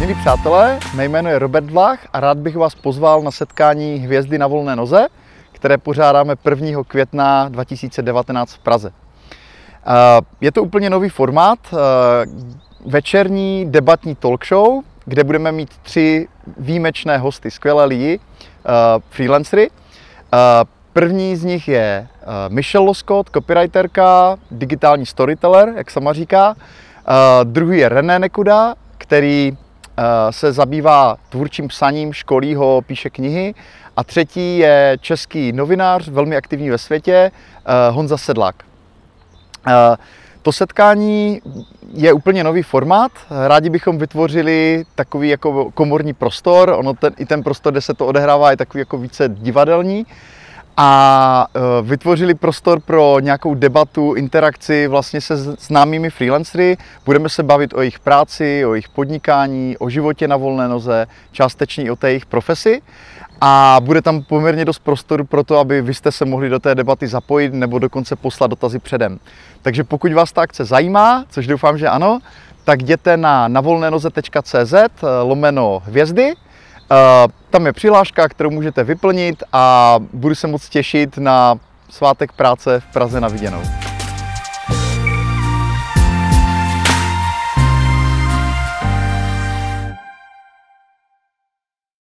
Milí přátelé, mé jméno je Robert Vlach a rád bych vás pozval na setkání Hvězdy na volné noze, které pořádáme 1. května 2019 v Praze. Eh, Je to úplně nový formát, eh, večerní debatní talk show, kde budeme mít tři výjimečné hosty, skvělé lidi, eh, freelancery. První z nich je Michelle Loskot, copywriterka, digitální storyteller, jak sama říká. Druhý je René Nekuda, který se zabývá tvůrčím psaním, školí ho, píše knihy. A třetí je český novinář, velmi aktivní ve světě, eh, Honza Sedlák. Eh, To setkání je úplně nový formát. Rádi bychom vytvořili takový jako komorní prostor. Ono ten, i ten prostor, kde se to odehrává, je takový jako více divadelní. A eh, vytvořili prostor pro nějakou debatu, interakci vlastně se známými freelancery. Budeme se bavit o jejich práci, o jejich podnikání, o životě na volné noze, částečně o té jejich profesi a bude tam poměrně dost prostoru pro to, aby vy jste se mohli do té debaty zapojit nebo dokonce poslat dotazy předem. Takže pokud vás ta akce zajímá, což doufám, že ano, tak jděte na navolnénoze.cz lomeno hvězdy. Eh, Tam je přihláška, kterou můžete vyplnit a budu se moc těšit na svátek práce v Praze na viděnou.